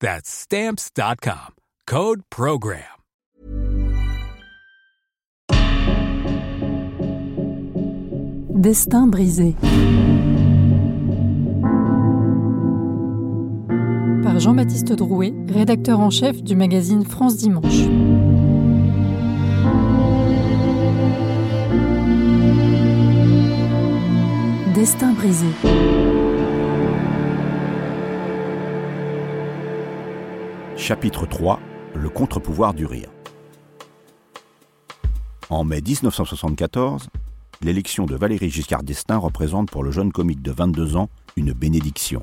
That's Stamps.com. Code Program. Destin brisé. Par Jean-Baptiste Drouet, rédacteur en chef du magazine France Dimanche. Destin brisé. Chapitre 3 Le contre-pouvoir du rire. En mai 1974, l'élection de Valéry Giscard d'Estaing représente pour le jeune comique de 22 ans une bénédiction.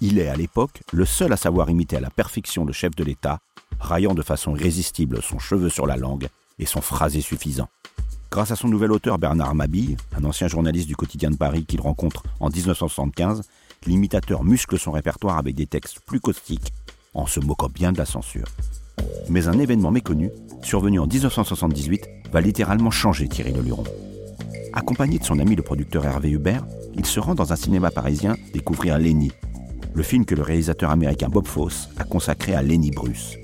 Il est à l'époque le seul à savoir imiter à la perfection le chef de l'État, raillant de façon irrésistible son cheveu sur la langue et son phrasé suffisant. Grâce à son nouvel auteur Bernard Mabille, un ancien journaliste du quotidien de Paris qu'il rencontre en 1975, l'imitateur muscle son répertoire avec des textes plus caustiques, en se moquant bien de la censure. Mais un événement méconnu, survenu en 1978, va littéralement changer Thierry Leluron. Accompagné de son ami le producteur Hervé Hubert, il se rend dans un cinéma parisien découvrir Lenny, le film que le réalisateur américain Bob Fosse a consacré à Lenny Bruce,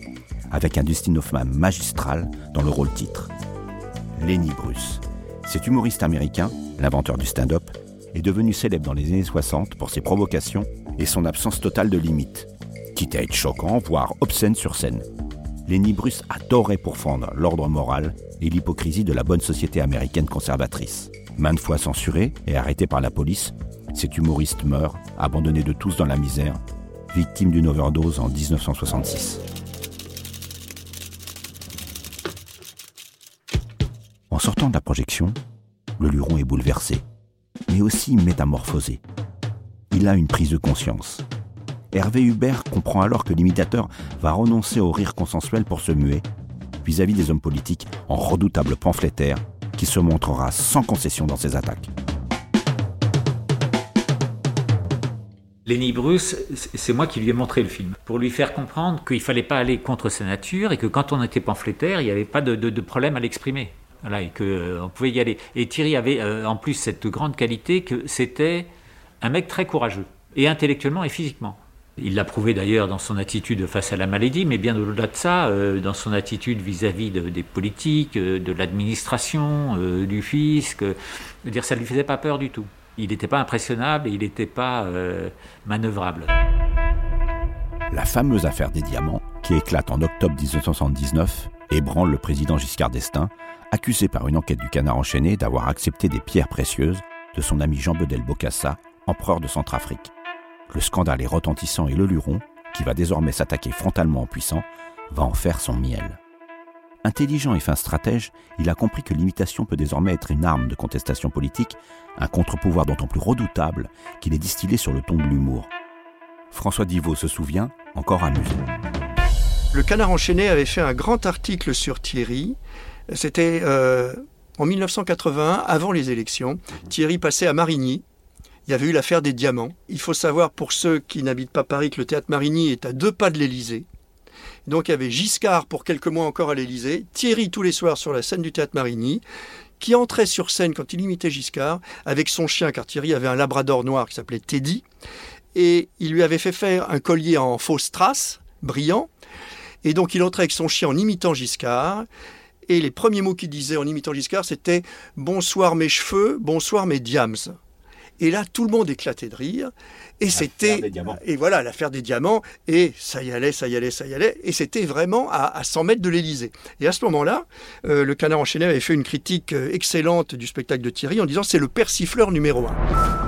avec un Dustin Hoffman magistral dans le rôle titre. Lenny Bruce. Cet humoriste américain, l'inventeur du stand-up, est devenu célèbre dans les années 60 pour ses provocations et son absence totale de limites, quitte à être choquant, voire obscène sur scène. Lenny Bruce adorait pourfendre l'ordre moral et l'hypocrisie de la bonne société américaine conservatrice. Maintes fois censuré et arrêté par la police, cet humoriste meurt, abandonné de tous dans la misère, victime d'une overdose en 1966. En sortant de la projection, le Luron est bouleversé mais aussi métamorphosé. Il a une prise de conscience. Hervé Hubert comprend alors que l'imitateur va renoncer au rire consensuel pour se muer vis-à-vis des hommes politiques en redoutable pamphlétaire qui se montrera sans concession dans ses attaques. Lenny Bruce, c'est moi qui lui ai montré le film, pour lui faire comprendre qu'il ne fallait pas aller contre sa nature et que quand on était pamphlétaire, il n'y avait pas de, de problème à l'exprimer. Et qu'on euh, pouvait y aller. Et Thierry avait euh, en plus cette grande qualité que c'était un mec très courageux, et intellectuellement et physiquement. Il l'a prouvé d'ailleurs dans son attitude face à la maladie, mais bien au-delà de ça, euh, dans son attitude vis-à-vis des politiques, de l'administration, du fisc. dire, ça ne lui faisait pas peur du tout. Il n'était pas impressionnable et il n'était pas manœuvrable. La fameuse affaire des diamants, qui éclate en octobre 1979, ébranle le président Giscard d'Estaing, accusé par une enquête du Canard enchaîné d'avoir accepté des pierres précieuses de son ami Jean Bedel Bokassa, empereur de Centrafrique. Le scandale est retentissant et le Luron, qui va désormais s'attaquer frontalement en puissant, va en faire son miel. Intelligent et fin stratège, il a compris que l'imitation peut désormais être une arme de contestation politique, un contre-pouvoir d'autant plus redoutable qu'il est distillé sur le ton de l'humour. François Divot se souvient, encore amusé. Le Canard enchaîné avait fait un grand article sur Thierry c'était euh, en 1981, avant les élections. Thierry passait à Marigny. Il y avait eu l'affaire des diamants. Il faut savoir, pour ceux qui n'habitent pas Paris, que le théâtre Marigny est à deux pas de l'Élysée. Donc il y avait Giscard pour quelques mois encore à l'Élysée, Thierry tous les soirs sur la scène du théâtre Marigny, qui entrait sur scène quand il imitait Giscard avec son chien, car Thierry avait un labrador noir qui s'appelait Teddy, et il lui avait fait faire un collier en fausse strass, brillant, et donc il entrait avec son chien en imitant Giscard, et les premiers mots qu'il disait en imitant Giscard, c'était Bonsoir mes cheveux, bonsoir mes diams. Et là, tout le monde éclatait de rire. Et c'était. Et voilà, l'affaire des diamants. Et ça y allait, ça y allait, ça y allait. Et c'était vraiment à, 100 mètres de l'Élysée. Et à ce moment-là, euh, le Canard enchaîné avait fait une critique euh, excellente du spectacle de Thierry en disant c'est le persifleur numéro un.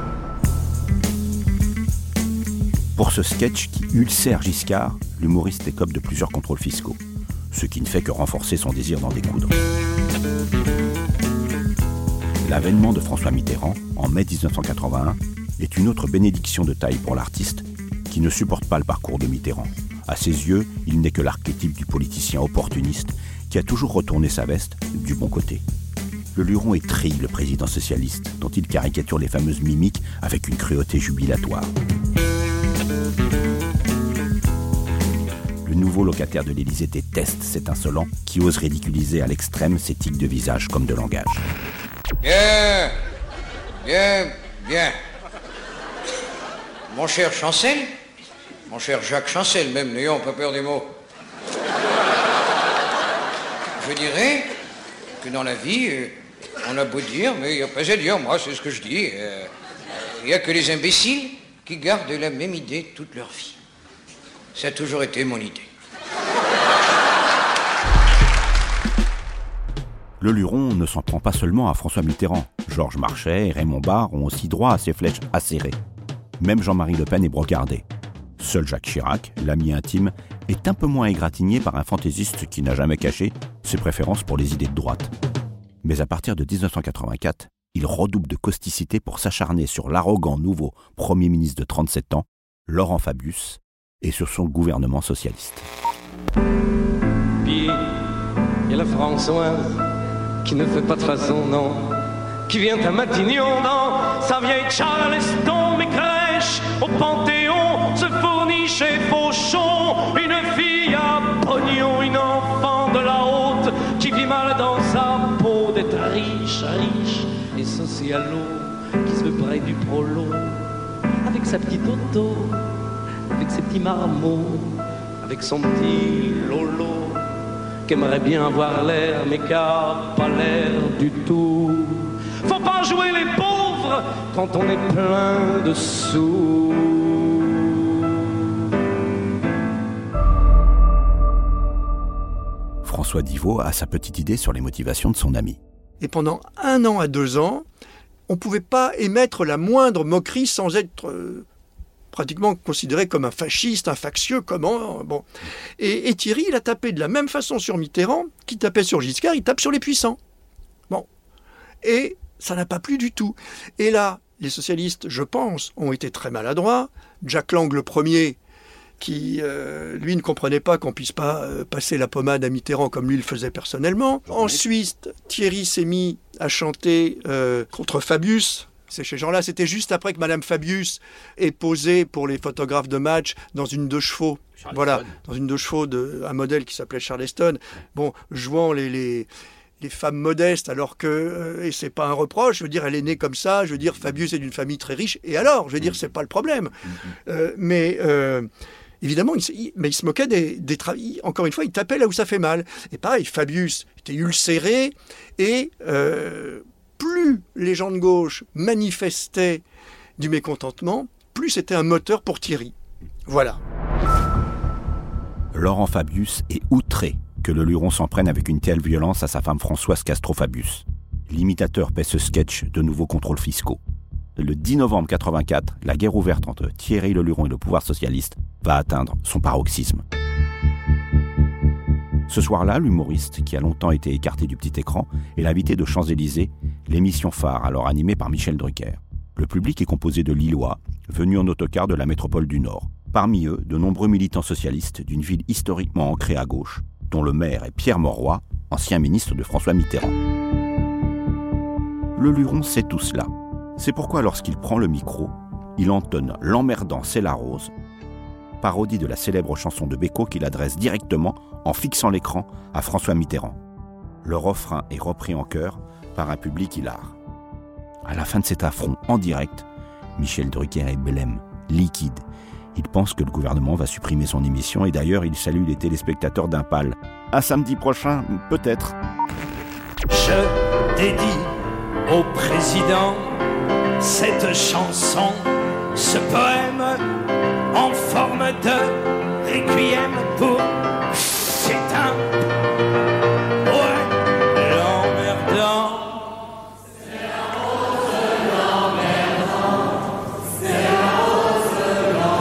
Pour ce sketch qui ulcère Giscard, l'humoriste écope de plusieurs contrôles fiscaux, ce qui ne fait que renforcer son désir d'en découdre. L'avènement de François Mitterrand, en mai 1981, est une autre bénédiction de taille pour l'artiste, qui ne supporte pas le parcours de Mitterrand. À ses yeux, il n'est que l'archétype du politicien opportuniste qui a toujours retourné sa veste du bon côté. Le Luron tri le président socialiste, dont il caricature les fameuses mimiques avec une cruauté jubilatoire. Le nouveau locataire de l'Élysée déteste cet insolent qui ose ridiculiser à l'extrême ses tics de visage comme de langage. Bien, bien, bien. Mon cher Chancel, mon cher Jacques Chancel, même, n'ayons pas peur des mots. Je dirais que dans la vie, euh, on a beau dire, mais il n'y a pas à dire, moi, c'est ce que je dis. Euh, il n'y a que les imbéciles qui gardent la même idée toute leur vie. Ça a toujours été mon idée. Le Luron ne s'en prend pas seulement à François Mitterrand. Georges Marchais et Raymond Barre ont aussi droit à ses flèches acérées. Même Jean-Marie Le Pen est brocardé. Seul Jacques Chirac, l'ami intime, est un peu moins égratigné par un fantaisiste qui n'a jamais caché ses préférences pour les idées de droite. Mais à partir de 1984, il redouble de causticité pour s'acharner sur l'arrogant nouveau Premier ministre de 37 ans, Laurent Fabius, et sur son gouvernement socialiste. Puis, il y a la Françoise qui ne fait pas de façon, non, qui vient à Matignon dans sa vieille Charleston, mes crèches au Panthéon se fournit chez Fauchon, une fille à pognon, une enfant de la haute qui vit mal dans sa peau d'être riche, riche et socialo, qui se veut du prolo, avec sa petite auto, avec ses petits marmots, avec son petit lolo qu'aimerait bien avoir l'air, mais qui pas l'air du tout. Faut pas jouer les pauvres quand on est plein de sous. François Divot a sa petite idée sur les motivations de son ami. Et pendant un an à deux ans, on ne pouvait pas émettre la moindre moquerie sans être euh, pratiquement considéré comme un fasciste, un factieux, comment bon. Et, Thierry, il a tapé de la même façon sur Mitterrand qu'il tapait sur Giscard, il tape sur les puissants. Bon. Et ça n'a pas plu du tout. Et là, les socialistes, je pense, ont été très maladroits. Jack Lang, le premier, qui, euh, lui, ne comprenait pas qu'on puisse pas euh, passer la pommade à Mitterrand comme lui le faisait personnellement. Ensuite, Thierry s'est mis à chanter euh, contre Fabius, ces gens-là, c'était juste après que Madame Fabius ait posé pour les photographes de match dans une deux chevaux. Voilà, dans une deux chevaux de un modèle qui s'appelait Charleston. Bon, jouant les, les, femmes modestes, alors que et c'est pas un reproche. Je veux dire, elle est née comme ça. Je veux dire, Fabius est d'une famille très riche. Et alors, je veux dire, mm. c'est pas le problème. Mm, mm. Euh, mais euh, Évidemment, il, mais il se moquait des, des Encore une fois, il tapait là où ça fait mal. Et pareil, Fabius était ulcéré et plus les gens de gauche manifestaient du mécontentement, plus c'était un moteur pour Thierry. Voilà. Laurent Fabius est outré que le Luron s'en prenne avec une telle violence à sa femme Françoise Castro-Fabius. L'imitateur paie ce sketch de nouveaux contrôles fiscaux. Le 10 novembre 84, la guerre ouverte entre Thierry Le Luron et le pouvoir socialiste va atteindre son paroxysme. Ce soir-là, l'humoriste, qui a longtemps été écarté du petit écran, est l'invité de Champs-Élysées, l'émission phare alors animée par Michel Drucker. Le public est composé de Lillois, venus en autocar de la métropole du Nord. Parmi eux, de nombreux militants socialistes d'une ville historiquement ancrée à gauche, dont le maire est Pierre Mauroy, ancien ministre de François Mitterrand. Le Luron sait tout cela. C'est pourquoi lorsqu'il prend le micro, il entonne L'emmerdant c'est la rose, parodie de la célèbre chanson de Beko qu'il adresse directement en fixant l'écran à François Mitterrand. Le refrain est repris en chœur par un public hilar. À la fin de cet affront en direct, Michel Drucker est blême, liquide. Il pense que le gouvernement va supprimer son émission et d'ailleurs il salue les téléspectateurs d'Impal. À samedi prochain, peut-être. Je dédie au président cette chanson, ce poème en forme de requiem pour c'est un ouais l'emmerdant.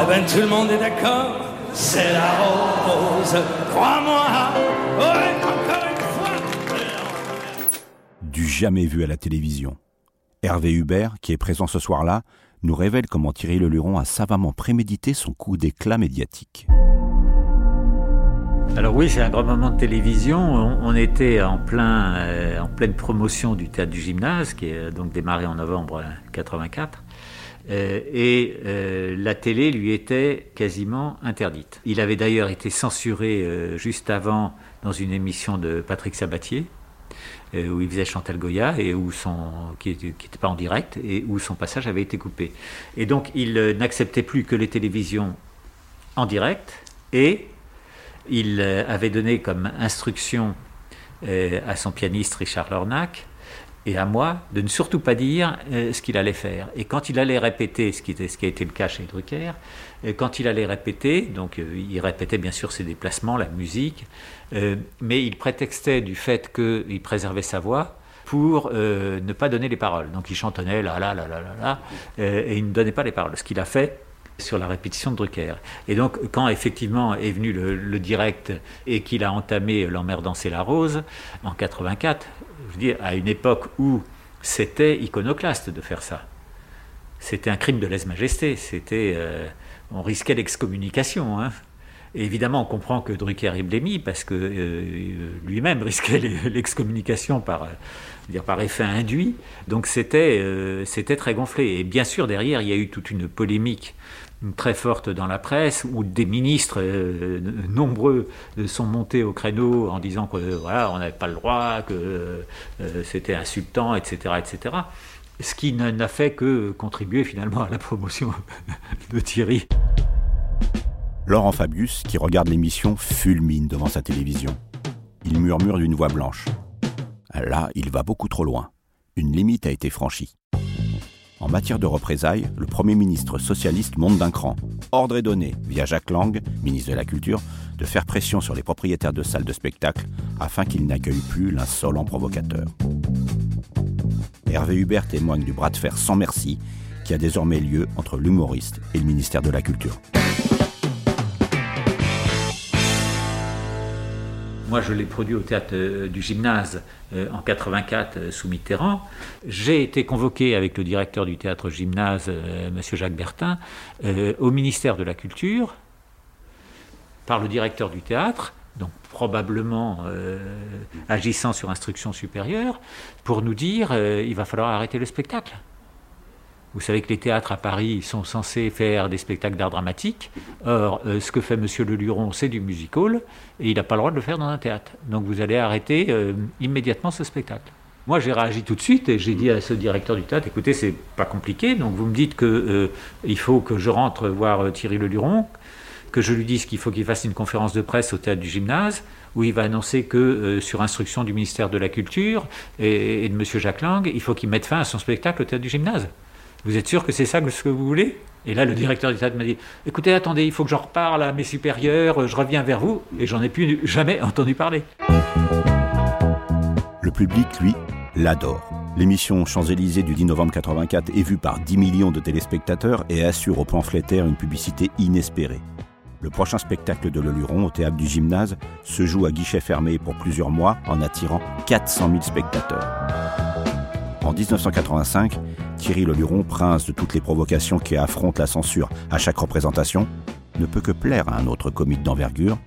Eh ben tout le monde est d'accord, c'est la rose, crois-moi, ouais encore une fois. Du jamais vu à la télévision. Hervé Hubert, qui est présent ce soir-là, nous révèle comment Thierry Leluron a savamment prémédité son coup d'éclat médiatique. Alors oui, c'est un grand moment de télévision. On, était euh, en pleine promotion du théâtre du gymnase, qui est donc démarré en novembre 84. Euh, et euh, la télé lui était quasiment interdite. Il avait d'ailleurs été censuré euh, juste avant dans une émission de Patrick Sabatier, euh, où il faisait Chantal Goya et où son, qui n'était pas en direct et où son passage avait été coupé. Et donc il euh, n'acceptait plus que les télévisions en direct et il euh, avait donné comme instruction euh, à son pianiste Richard Lornac et à moi de ne surtout pas dire euh, ce qu'il allait faire. Et quand il allait répéter, ce qui, était, ce qui a été le cas chez Drucker, euh, quand il allait répéter, donc euh, il répétait bien sûr ses déplacements, la musique, mais il prétextait du fait qu'il préservait sa voix pour ne pas donner les paroles. Donc il chantonnait là, là, là, là, là, là, et il ne donnait pas les paroles. Ce qu'il a fait sur la répétition de Drucker. Et donc, quand effectivement est venu le, direct et qu'il a entamé L'emmerdant c'est la rose en 84, je veux dire, à une époque où c'était iconoclaste de faire ça. C'était un crime de lèse-majesté. C'était, euh, on risquait l'excommunication. Hein. Évidemment, on comprend que Drucker est blémi parce que euh, lui-même risquait l'excommunication par, euh, dire, par effet induit. Donc c'était euh, c'était très gonflé. Et bien sûr, derrière, il y a eu toute une polémique très forte dans la presse où des ministres nombreux sont montés au créneau en disant que voilà, on n'avait pas le droit, que c'était insultant, etc., etc. Ce qui n'a fait que contribuer finalement à la promotion de Thierry. Laurent Fabius, qui regarde l'émission, fulmine devant sa télévision. Il murmure d'une voix blanche. Là, il va beaucoup trop loin. Une limite a été franchie. En matière de représailles, le Premier ministre socialiste monte d'un cran. Ordre est donné, via Jacques Lang, ministre de la Culture, de faire pression sur les propriétaires de salles de spectacle afin qu'ils n'accueillent plus l'insolent provocateur. Hervé Hubert témoigne du bras de fer sans merci qui a désormais lieu entre l'humoriste et le ministère de la Culture. Moi, je l'ai produit au théâtre euh, du gymnase euh, en 84 euh, sous Mitterrand. J'ai été convoqué avec le directeur du théâtre gymnase, Monsieur Jacques Bertin, au ministère de la Culture par le directeur du théâtre, donc probablement agissant sur instruction supérieure, pour nous dire euh, il va falloir arrêter le spectacle. Vous savez que les théâtres à Paris sont censés faire des spectacles d'art dramatique. Or, euh, ce que fait Monsieur Leluron, c'est du musical, et il n'a pas le droit de le faire dans un théâtre. Donc vous allez arrêter euh, immédiatement ce spectacle. Moi, j'ai réagi tout de suite et j'ai dit à ce directeur du théâtre, écoutez, c'est pas compliqué, donc vous me dites que euh, faut que je rentre voir Thierry Leluron, que je lui dise qu'il faut qu'il fasse une conférence de presse au théâtre du gymnase, où il va annoncer que, sur instruction du ministère de la Culture et, et de Monsieur Jacques Lang, il faut qu'il mette fin à son spectacle au théâtre du gymnase. Vous êtes sûr que c'est ça que- ce que vous voulez? Et là, le directeur du théâtre m'a dit Écoutez, attendez, il faut que j'en reparle à mes supérieurs, je reviens vers vous. Et j'en ai plus jamais entendu parler. Le public, lui, l'adore. L'émission Champs-Élysées du 10 novembre 84 est vue par 10 millions de téléspectateurs et assure au pamphlétaire une publicité inespérée. Le prochain spectacle de Leluron au théâtre du gymnase se joue à guichet fermé pour plusieurs mois en attirant 400 000 spectateurs. En 1985, Thierry Leluron, prince de toutes les provocations qui affrontent la censure à chaque représentation, ne peut que plaire à un autre comique d'envergure,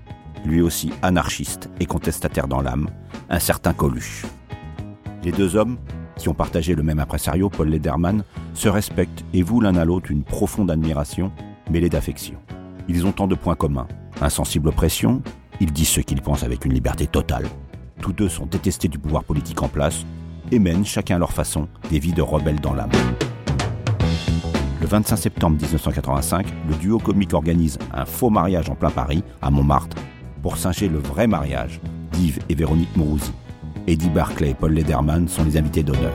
lui aussi anarchiste et contestataire dans l'âme, un certain Coluche. Les deux hommes, qui ont partagé le même impresario, Paul Lederman, se respectent et vouent l'un à l'autre une profonde admiration, mêlée d'affection. Ils ont tant de points communs. Insensibles aux pressions, ils disent ce qu'ils pensent avec une liberté totale. Tous deux sont détestés du pouvoir politique en place et mènent chacun à leur façon des vies de rebelles dans l'âme. Le 25 septembre 1985, le duo comique organise un faux mariage en plein Paris, à Montmartre, pour singer le vrai mariage d'Yves et Véronique Mourouzi. Eddie Barclay et Paul Lederman sont les invités d'honneur.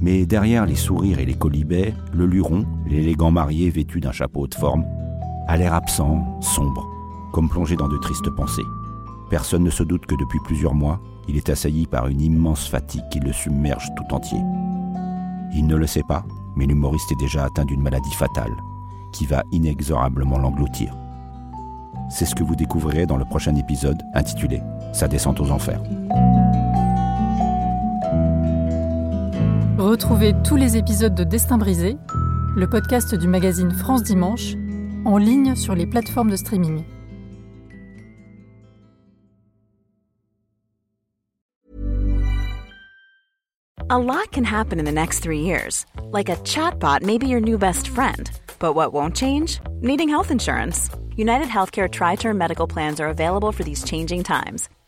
Mais derrière les sourires et les colibets, le luron, l'élégant marié vêtu d'un chapeau de forme, a l'air absent, sombre, comme plongé dans de tristes pensées. Personne ne se doute que depuis plusieurs mois, il est assailli par une immense fatigue qui le submerge tout entier. Il ne le sait pas, mais l'humoriste est déjà atteint d'une maladie fatale, qui va inexorablement l'engloutir. C'est ce que vous découvrirez dans le prochain épisode intitulé Sa descente aux enfers. Retrouvez tous les épisodes de Destin brisé, le podcast du magazine France Dimanche, en ligne sur les plateformes de streaming. A lot can happen in the next three years. Like a chatbot may be your new best friend. But what won't change? Needing health insurance. United Healthcare Tri Term Medical Plans are available for these changing times.